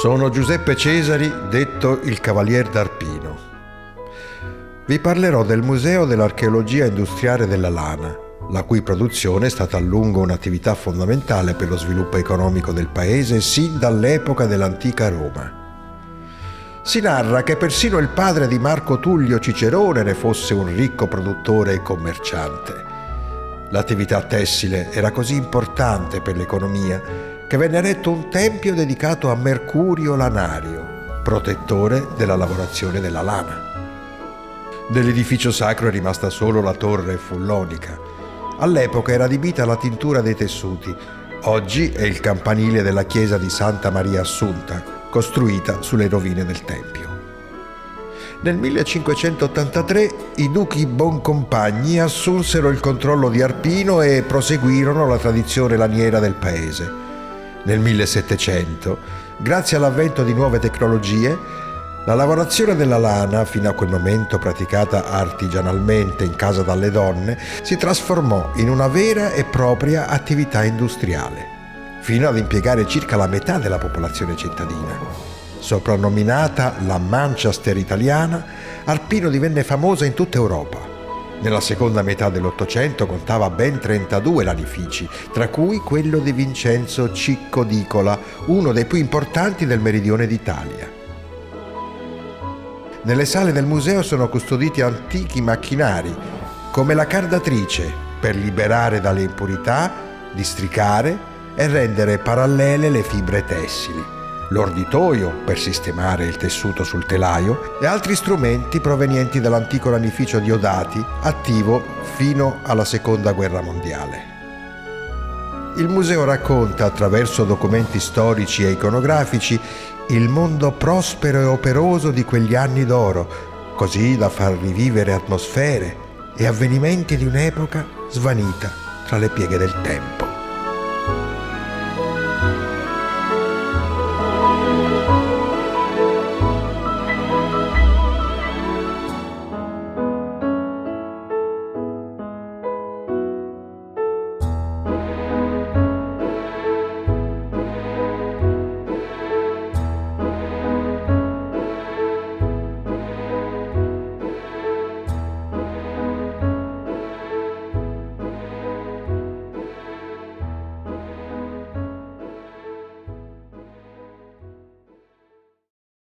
Sono Giuseppe Cesari, detto il Cavalier d'Arpino. Vi parlerò del Museo dell'Archeologia Industriale della Lana, la cui produzione è stata a lungo un'attività fondamentale per lo sviluppo economico del paese sin dall'epoca dell'antica Roma. Si narra che persino il padre di Marco Tullio Cicerone ne fosse un ricco produttore e commerciante. L'attività tessile era così importante per l'economia che venne eretto un tempio dedicato a Mercurio Lanario, protettore della lavorazione della lana. Dell'edificio sacro è rimasta solo la torre fullonica. All'epoca era adibita alla tintura dei tessuti. Oggi è il campanile della chiesa di Santa Maria Assunta, costruita sulle rovine del tempio. Nel 1583 i duchi Boncompagni assunsero il controllo di Arpino e proseguirono la tradizione laniera del paese nel 1700, grazie all'avvento di nuove tecnologie, la lavorazione della lana, fino a quel momento praticata artigianalmente in casa dalle donne, si trasformò in una vera e propria attività industriale, fino ad impiegare circa la metà della popolazione cittadina. Soprannominata la Manchester italiana, Arpino divenne famosa in tutta Europa nella seconda metà dell'Ottocento contava ben 32 lanifici, tra cui quello di Vincenzo Cicco Dicola, uno dei più importanti del meridione d'Italia. Nelle sale del museo sono custoditi antichi macchinari, come la cardatrice, per liberare dalle impurità, districare e rendere parallele le fibre tessili l'orditoio per sistemare il tessuto sul telaio e altri strumenti provenienti dall'antico lanificio Diodati, attivo fino alla seconda guerra mondiale. Il museo racconta attraverso documenti storici e iconografici il mondo prospero e operoso di quegli anni d'oro, così da far rivivere atmosfere e avvenimenti di un'epoca svanita tra le pieghe del tempo.